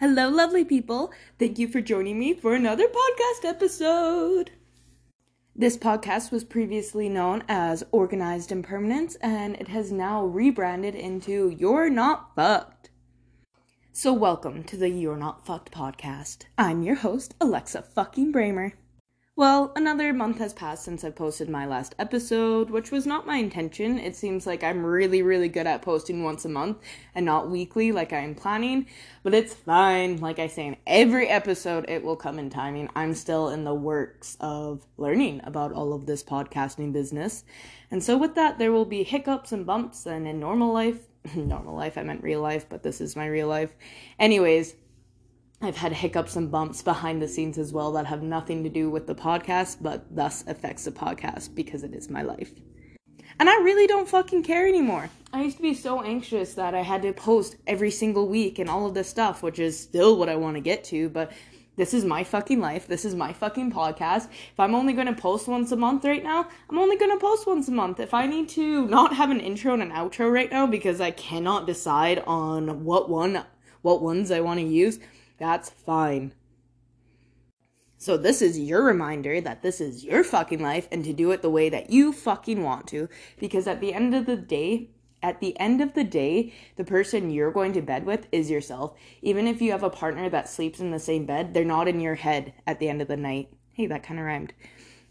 Hello, lovely people. Thank you for joining me for another podcast episode. This podcast was previously known as Organized Impermanence, and it has now rebranded into You're Not Fucked. So, welcome to the You're Not Fucked podcast. I'm your host, Alexa fucking Bramer. Well, another month has passed since I posted my last episode, which was not my intention. It seems like I'm really, really good at posting once a month and not weekly like I'm planning, but it's fine. Like I say in every episode, it will come in timing. I'm still in the works of learning about all of this podcasting business. And so, with that, there will be hiccups and bumps, and in normal life, normal life, I meant real life, but this is my real life. Anyways, I've had hiccups and bumps behind the scenes as well that have nothing to do with the podcast, but thus affects the podcast because it is my life. And I really don't fucking care anymore. I used to be so anxious that I had to post every single week and all of this stuff, which is still what I want to get to, but this is my fucking life. This is my fucking podcast. If I'm only going to post once a month right now, I'm only going to post once a month. If I need to not have an intro and an outro right now because I cannot decide on what one what ones I want to use, that's fine. So, this is your reminder that this is your fucking life and to do it the way that you fucking want to. Because at the end of the day, at the end of the day, the person you're going to bed with is yourself. Even if you have a partner that sleeps in the same bed, they're not in your head at the end of the night. Hey, that kind of rhymed.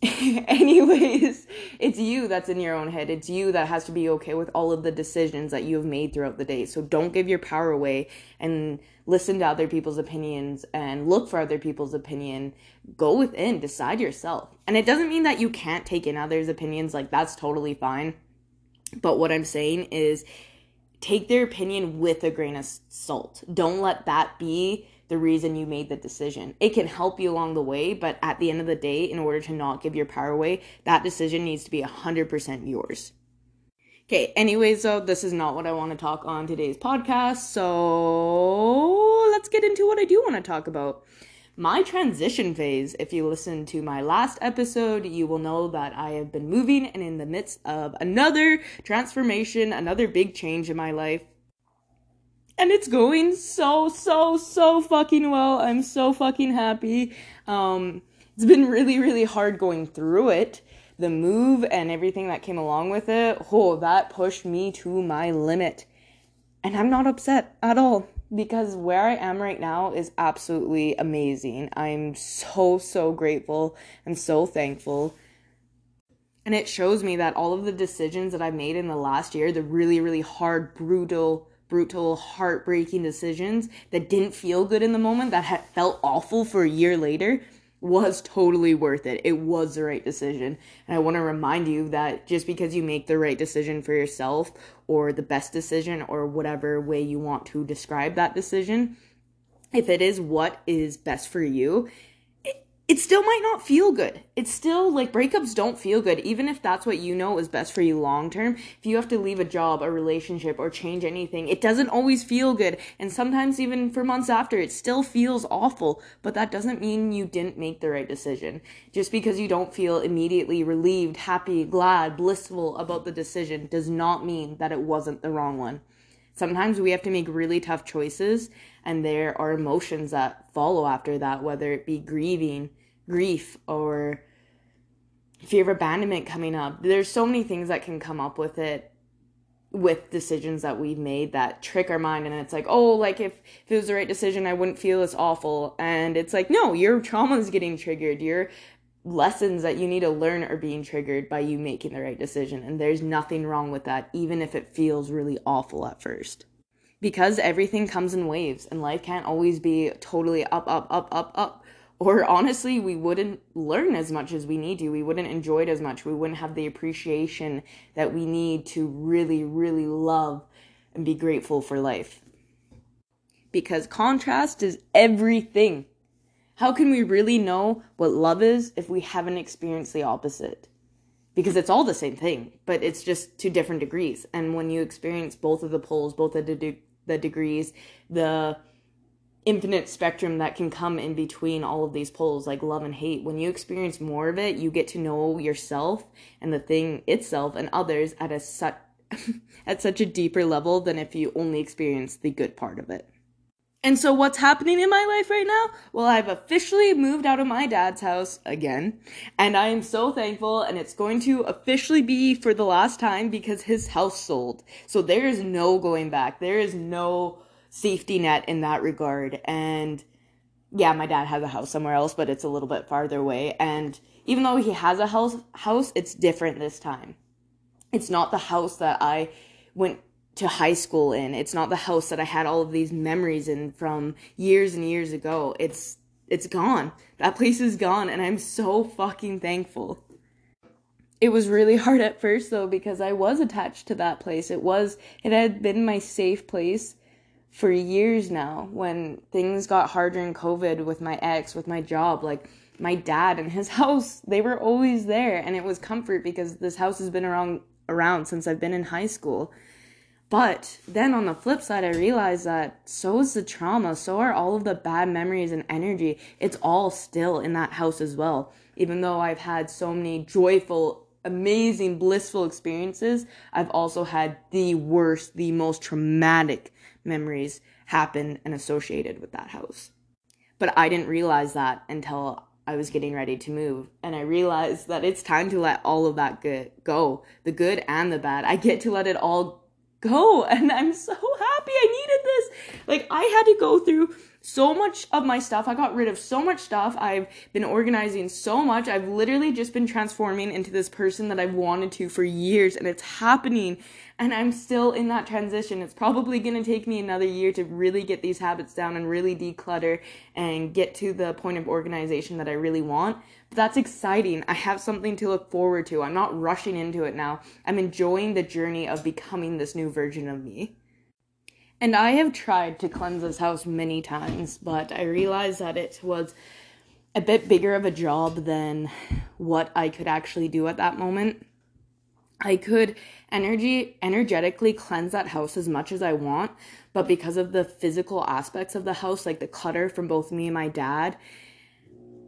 Anyways, it's you that's in your own head. It's you that has to be okay with all of the decisions that you have made throughout the day. So don't give your power away and listen to other people's opinions and look for other people's opinion. Go within, decide yourself. And it doesn't mean that you can't take in others' opinions, like that's totally fine. But what I'm saying is take their opinion with a grain of salt. Don't let that be the reason you made the decision. It can help you along the way, but at the end of the day, in order to not give your power away, that decision needs to be 100% yours. Okay, anyways, though, this is not what I want to talk on today's podcast, so let's get into what I do want to talk about. My transition phase, if you listen to my last episode, you will know that I have been moving and in the midst of another transformation, another big change in my life and it's going so so so fucking well. I'm so fucking happy. Um, it's been really really hard going through it. The move and everything that came along with it, oh, that pushed me to my limit. And I'm not upset at all because where I am right now is absolutely amazing. I'm so so grateful and so thankful. And it shows me that all of the decisions that I've made in the last year, the really really hard brutal brutal, heartbreaking decisions that didn't feel good in the moment, that had felt awful for a year later, was totally worth it. It was the right decision. And I want to remind you that just because you make the right decision for yourself or the best decision or whatever way you want to describe that decision, if it is what is best for you, it still might not feel good. It's still like breakups don't feel good, even if that's what you know is best for you long term. If you have to leave a job, a relationship, or change anything, it doesn't always feel good. And sometimes, even for months after, it still feels awful. But that doesn't mean you didn't make the right decision. Just because you don't feel immediately relieved, happy, glad, blissful about the decision does not mean that it wasn't the wrong one. Sometimes we have to make really tough choices, and there are emotions that follow after that, whether it be grieving grief or fear of abandonment coming up. There's so many things that can come up with it with decisions that we've made that trick our mind and it's like oh like if, if it was the right decision i wouldn't feel this awful and it's like no your trauma is getting triggered your lessons that you need to learn are being triggered by you making the right decision and there's nothing wrong with that even if it feels really awful at first because everything comes in waves and life can't always be totally up up up up up or honestly, we wouldn't learn as much as we need to. We wouldn't enjoy it as much. We wouldn't have the appreciation that we need to really, really love and be grateful for life. Because contrast is everything. How can we really know what love is if we haven't experienced the opposite? Because it's all the same thing, but it's just to different degrees. And when you experience both of the poles, both of the, de- the degrees, the infinite spectrum that can come in between all of these poles like love and hate when you experience more of it you get to know yourself and the thing itself and others at a such at such a deeper level than if you only experience the good part of it And so, what's happening in my life right now? Well, I've officially moved out of my dad's house again, and I am so thankful. And it's going to officially be for the last time because his house sold. So, there is no going back. There is no safety net in that regard. And yeah, my dad has a house somewhere else, but it's a little bit farther away. And even though he has a house, house, it's different this time. It's not the house that I went to high school in. It's not the house that I had all of these memories in from years and years ago. It's it's gone. That place is gone and I'm so fucking thankful. It was really hard at first though because I was attached to that place. It was it had been my safe place for years now when things got harder in COVID with my ex, with my job, like my dad and his house, they were always there and it was comfort because this house has been around around since I've been in high school but then on the flip side, I realized that so is the trauma, so are all of the bad memories and energy. It's all still in that house as well. Even though I've had so many joyful, amazing, blissful experiences, I've also had the worst, the most traumatic memories happen and associated with that house. But I didn't realize that until I was getting ready to move. And I realized that it's time to let all of that good go the good and the bad. I get to let it all go and I'm so happy I needed this. Like I had to go through so much of my stuff. I got rid of so much stuff. I've been organizing so much. I've literally just been transforming into this person that I've wanted to for years and it's happening and I'm still in that transition. It's probably going to take me another year to really get these habits down and really declutter and get to the point of organization that I really want. But that's exciting. I have something to look forward to. I'm not rushing into it now. I'm enjoying the journey of becoming this new version of me. And I have tried to cleanse this house many times, but I realized that it was a bit bigger of a job than what I could actually do at that moment. I could energy energetically cleanse that house as much as I want, but because of the physical aspects of the house, like the clutter from both me and my dad,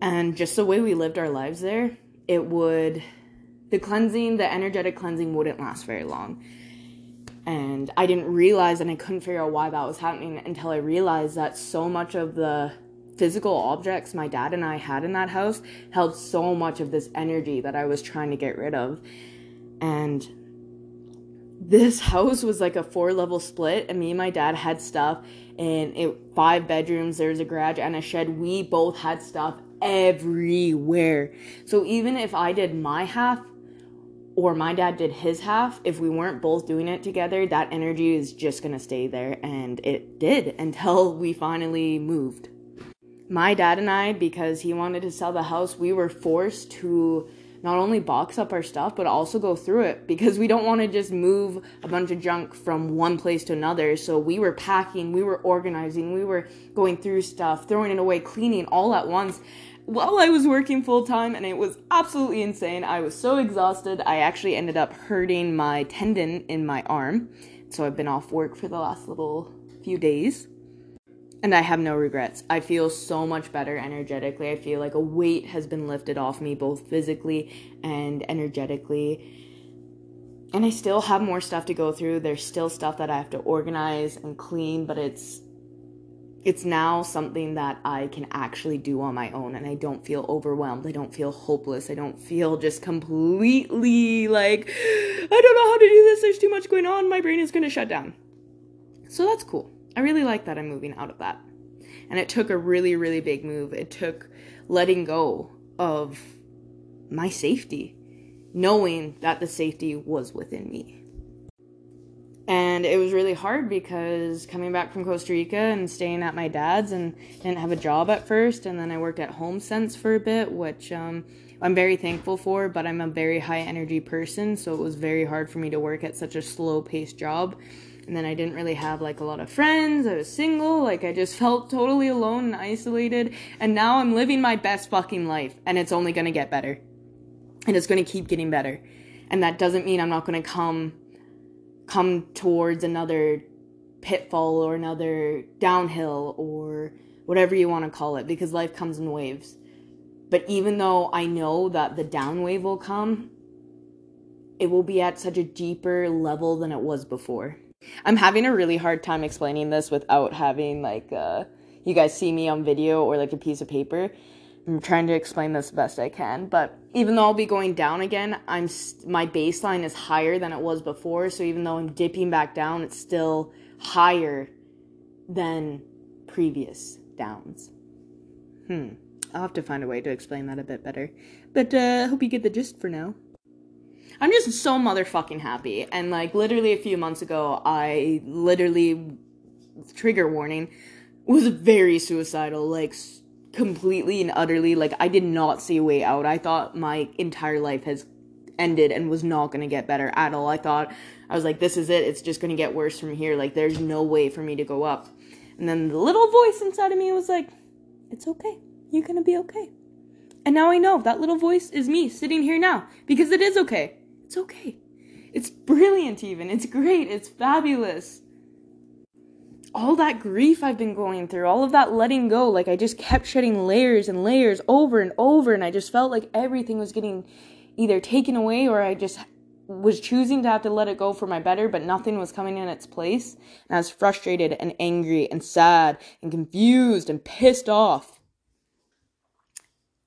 and just the way we lived our lives there, it would the cleansing, the energetic cleansing wouldn't last very long. And I didn't realize and I couldn't figure out why that was happening until I realized that so much of the physical objects my dad and I had in that house held so much of this energy that I was trying to get rid of. And this house was like a four level split and me and my dad had stuff in it five bedrooms there's a garage and a shed we both had stuff everywhere so even if i did my half or my dad did his half, if we weren't both doing it together, that energy is just gonna stay there. And it did until we finally moved. My dad and I, because he wanted to sell the house, we were forced to not only box up our stuff, but also go through it because we don't want to just move a bunch of junk from one place to another. So we were packing, we were organizing, we were going through stuff, throwing it away, cleaning all at once while I was working full time, and it was absolutely insane. I was so exhausted. I actually ended up hurting my tendon in my arm. So I've been off work for the last little few days. And I have no regrets. I feel so much better energetically. I feel like a weight has been lifted off me, both physically and energetically. And I still have more stuff to go through. There's still stuff that I have to organize and clean, but it's it's now something that I can actually do on my own and I don't feel overwhelmed. I don't feel hopeless. I don't feel just completely like, I don't know how to do this. There's too much going on. My brain is going to shut down. So that's cool. I really like that I'm moving out of that. And it took a really, really big move. It took letting go of my safety, knowing that the safety was within me and it was really hard because coming back from Costa Rica and staying at my dad's and didn't have a job at first, and then I worked at HomeSense for a bit, which um, I'm very thankful for. But I'm a very high energy person, so it was very hard for me to work at such a slow paced job. And then I didn't really have like a lot of friends. I was single, like I just felt totally alone and isolated. And now I'm living my best fucking life, and it's only gonna get better, and it's gonna keep getting better. And that doesn't mean I'm not gonna come come towards another pitfall or another downhill or whatever you want to call it because life comes in waves. But even though I know that the down wave will come, it will be at such a deeper level than it was before. I'm having a really hard time explaining this without having like uh you guys see me on video or like a piece of paper. I'm trying to explain this best I can, but even though I'll be going down again, I'm st- my baseline is higher than it was before, so even though I'm dipping back down, it's still higher than previous downs. Hmm. I'll have to find a way to explain that a bit better. But uh I hope you get the gist for now. I'm just so motherfucking happy. And like literally a few months ago, I literally trigger warning was very suicidal, like completely and utterly like I did not see a way out. I thought my entire life has ended and was not going to get better at all. I thought I was like this is it. It's just going to get worse from here. Like there's no way for me to go up. And then the little voice inside of me was like it's okay. You're going to be okay. And now I know that little voice is me sitting here now because it is okay. It's okay. It's brilliant, even. It's great. It's fabulous. All that grief I've been going through, all of that letting go, like I just kept shedding layers and layers over and over, and I just felt like everything was getting either taken away or I just was choosing to have to let it go for my better, but nothing was coming in its place. And I was frustrated and angry and sad and confused and pissed off.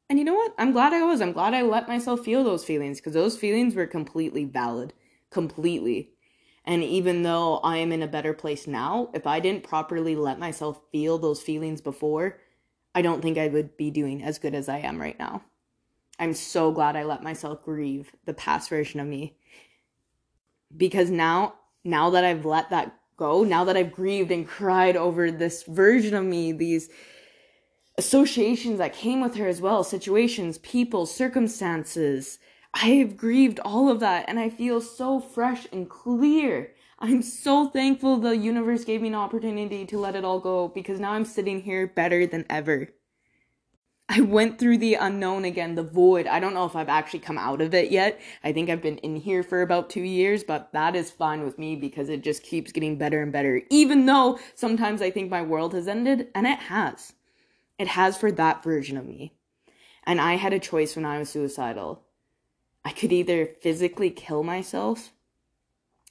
And you know what? I'm glad I was. I'm glad I let myself feel those feelings because those feelings were completely valid. Completely. And even though I am in a better place now, if I didn't properly let myself feel those feelings before, I don't think I would be doing as good as I am right now. I'm so glad I let myself grieve the past version of me. Because now, now that I've let that go, now that I've grieved and cried over this version of me, these associations that came with her as well situations, people, circumstances. I have grieved all of that and I feel so fresh and clear. I'm so thankful the universe gave me an opportunity to let it all go because now I'm sitting here better than ever. I went through the unknown again, the void. I don't know if I've actually come out of it yet. I think I've been in here for about two years, but that is fine with me because it just keeps getting better and better. Even though sometimes I think my world has ended, and it has. It has for that version of me. And I had a choice when I was suicidal. I could either physically kill myself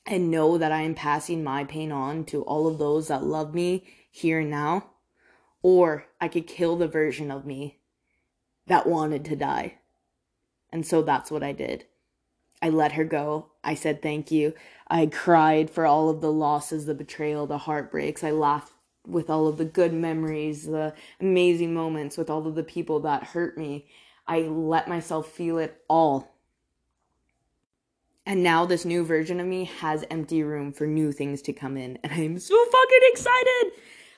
and know that I am passing my pain on to all of those that love me here and now, or I could kill the version of me that wanted to die. And so that's what I did. I let her go. I said thank you. I cried for all of the losses, the betrayal, the heartbreaks. I laughed with all of the good memories, the amazing moments with all of the people that hurt me. I let myself feel it all. And now this new version of me has empty room for new things to come in and I'm so fucking excited.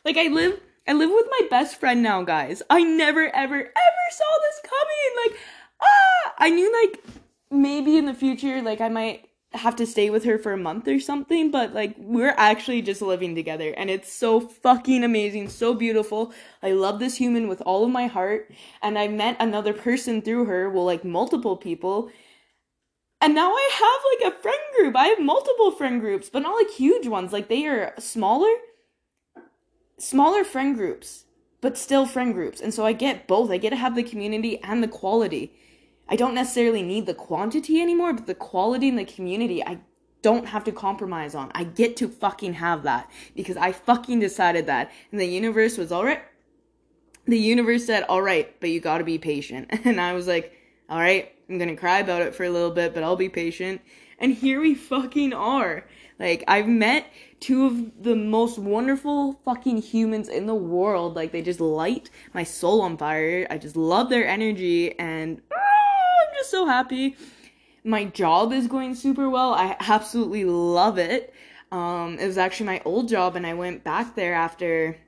Like I live I live with my best friend now, guys. I never ever ever saw this coming. Like ah, I knew like maybe in the future like I might have to stay with her for a month or something, but like we're actually just living together and it's so fucking amazing, so beautiful. I love this human with all of my heart and I met another person through her, well like multiple people. And now I have like a friend group. I have multiple friend groups, but not like huge ones. Like they are smaller smaller friend groups, but still friend groups. And so I get both. I get to have the community and the quality. I don't necessarily need the quantity anymore, but the quality and the community, I don't have to compromise on. I get to fucking have that because I fucking decided that. And the universe was all right. The universe said, all right, but you gotta be patient. And I was like, all right, I'm gonna cry about it for a little bit, but I'll be patient. And here we fucking are. Like, I've met two of the most wonderful fucking humans in the world. Like, they just light my soul on fire. I just love their energy and oh, I'm just so happy. My job is going super well. I absolutely love it. Um, it was actually my old job, and I went back there after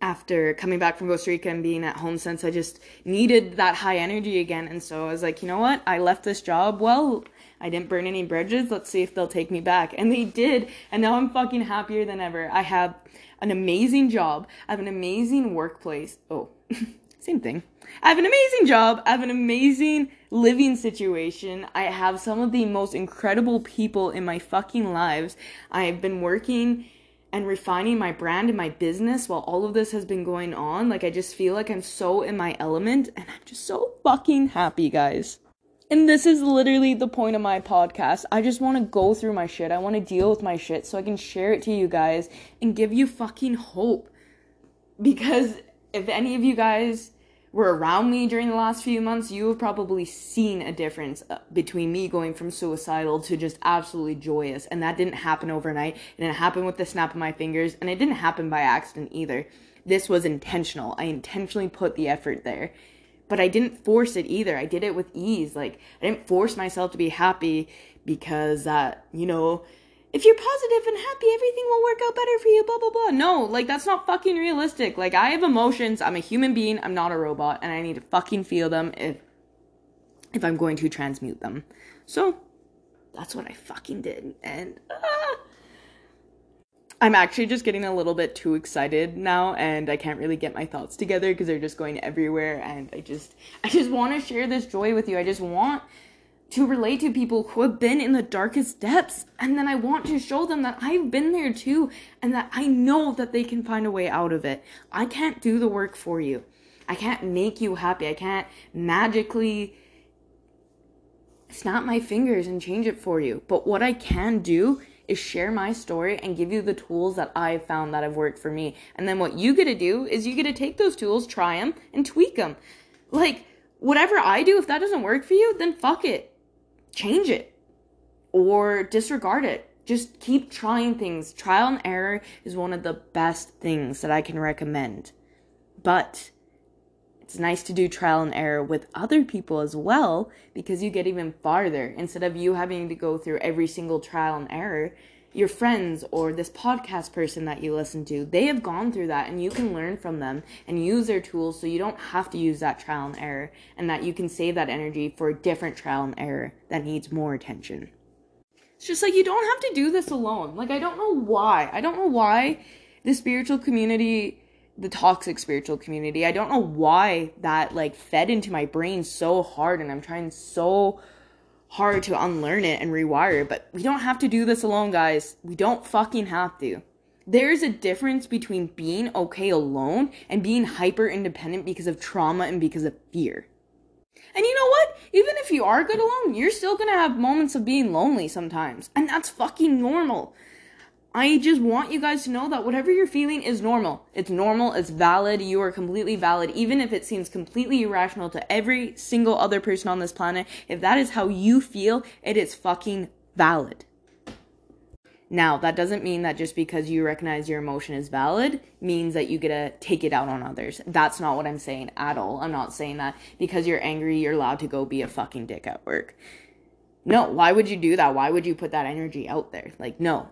after coming back from Costa Rica and being at home since I just needed that high energy again. And so I was like, you know what? I left this job. Well, I didn't burn any bridges. Let's see if they'll take me back. And they did. And now I'm fucking happier than ever. I have an amazing job. I have an amazing workplace. Oh, same thing. I have an amazing job. I have an amazing living situation. I have some of the most incredible people in my fucking lives. I've been working and refining my brand and my business while all of this has been going on. Like, I just feel like I'm so in my element and I'm just so fucking happy, guys. And this is literally the point of my podcast. I just want to go through my shit. I want to deal with my shit so I can share it to you guys and give you fucking hope. Because if any of you guys were around me during the last few months, you have probably seen a difference uh, between me going from suicidal to just absolutely joyous. And that didn't happen overnight. And it didn't happen with the snap of my fingers. And it didn't happen by accident either. This was intentional. I intentionally put the effort there but I didn't force it either. I did it with ease. Like I didn't force myself to be happy because uh, you know, if you're positive and happy, everything will work out better for you, blah blah blah. No, like that's not fucking realistic. Like I have emotions. I'm a human being. I'm not a robot and I need to fucking feel them if if I'm going to transmute them. So, that's what I fucking did. And uh, I'm actually just getting a little bit too excited now and I can't really get my thoughts together because they're just going everywhere and I just I just want to share this joy with you. I just want to relate to people who have been in the darkest depths and then I want to show them that I've been there too and that I know that they can find a way out of it. I can't do the work for you. I can't make you happy. I can't magically snap my fingers and change it for you. But what I can do is share my story and give you the tools that I've found that have worked for me. And then what you get to do is you get to take those tools, try them, and tweak them. Like, whatever I do, if that doesn't work for you, then fuck it. Change it. Or disregard it. Just keep trying things. Trial and error is one of the best things that I can recommend. But it's nice to do trial and error with other people as well because you get even farther. Instead of you having to go through every single trial and error, your friends or this podcast person that you listen to, they have gone through that and you can learn from them and use their tools so you don't have to use that trial and error and that you can save that energy for a different trial and error that needs more attention. It's just like you don't have to do this alone. Like, I don't know why. I don't know why the spiritual community the toxic spiritual community. I don't know why that like fed into my brain so hard and I'm trying so hard to unlearn it and rewire it, but we don't have to do this alone, guys. We don't fucking have to. There's a difference between being okay alone and being hyper independent because of trauma and because of fear. And you know what? Even if you are good alone, you're still gonna have moments of being lonely sometimes. And that's fucking normal. I just want you guys to know that whatever you're feeling is normal. It's normal, it's valid, you are completely valid, even if it seems completely irrational to every single other person on this planet. If that is how you feel, it is fucking valid. Now, that doesn't mean that just because you recognize your emotion is valid means that you get to take it out on others. That's not what I'm saying at all. I'm not saying that because you're angry, you're allowed to go be a fucking dick at work. No, why would you do that? Why would you put that energy out there? Like, no,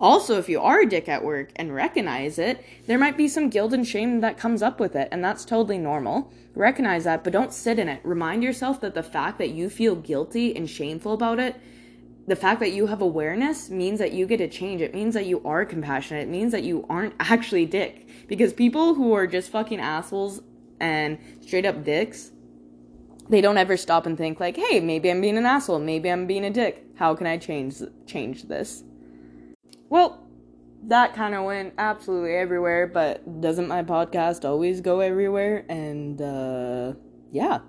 also, if you are a dick at work and recognize it, there might be some guilt and shame that comes up with it, and that's totally normal. Recognize that, but don't sit in it. Remind yourself that the fact that you feel guilty and shameful about it, the fact that you have awareness means that you get to change. It means that you are compassionate. It means that you aren't actually dick. Because people who are just fucking assholes and straight up dicks, they don't ever stop and think like, "Hey, maybe I'm being an asshole. Maybe I'm being a dick. How can I change change this?" Well, that kind of went absolutely everywhere, but doesn't my podcast always go everywhere? And, uh, yeah.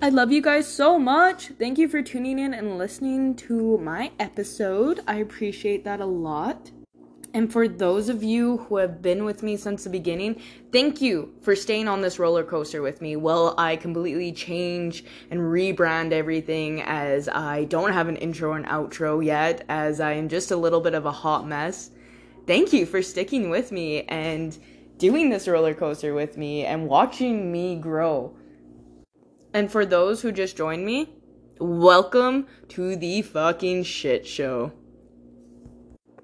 I love you guys so much. Thank you for tuning in and listening to my episode. I appreciate that a lot. And for those of you who have been with me since the beginning, thank you for staying on this roller coaster with me while I completely change and rebrand everything as I don't have an intro and outro yet, as I am just a little bit of a hot mess. Thank you for sticking with me and doing this roller coaster with me and watching me grow. And for those who just joined me, welcome to the fucking shit show.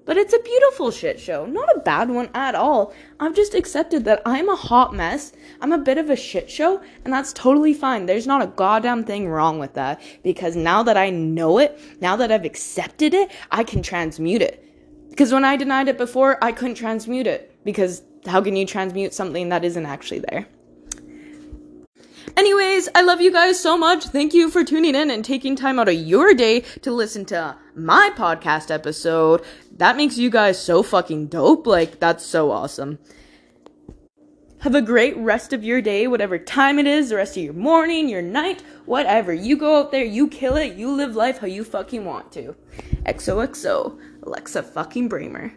But it's a beautiful shit show, not a bad one at all. I've just accepted that I'm a hot mess, I'm a bit of a shit show, and that's totally fine. There's not a goddamn thing wrong with that because now that I know it, now that I've accepted it, I can transmute it. Because when I denied it before, I couldn't transmute it because how can you transmute something that isn't actually there? Anyways, I love you guys so much. Thank you for tuning in and taking time out of your day to listen to my podcast episode. That makes you guys so fucking dope. Like, that's so awesome. Have a great rest of your day, whatever time it is, the rest of your morning, your night, whatever. You go out there, you kill it, you live life how you fucking want to. XOXO, Alexa fucking Bramer.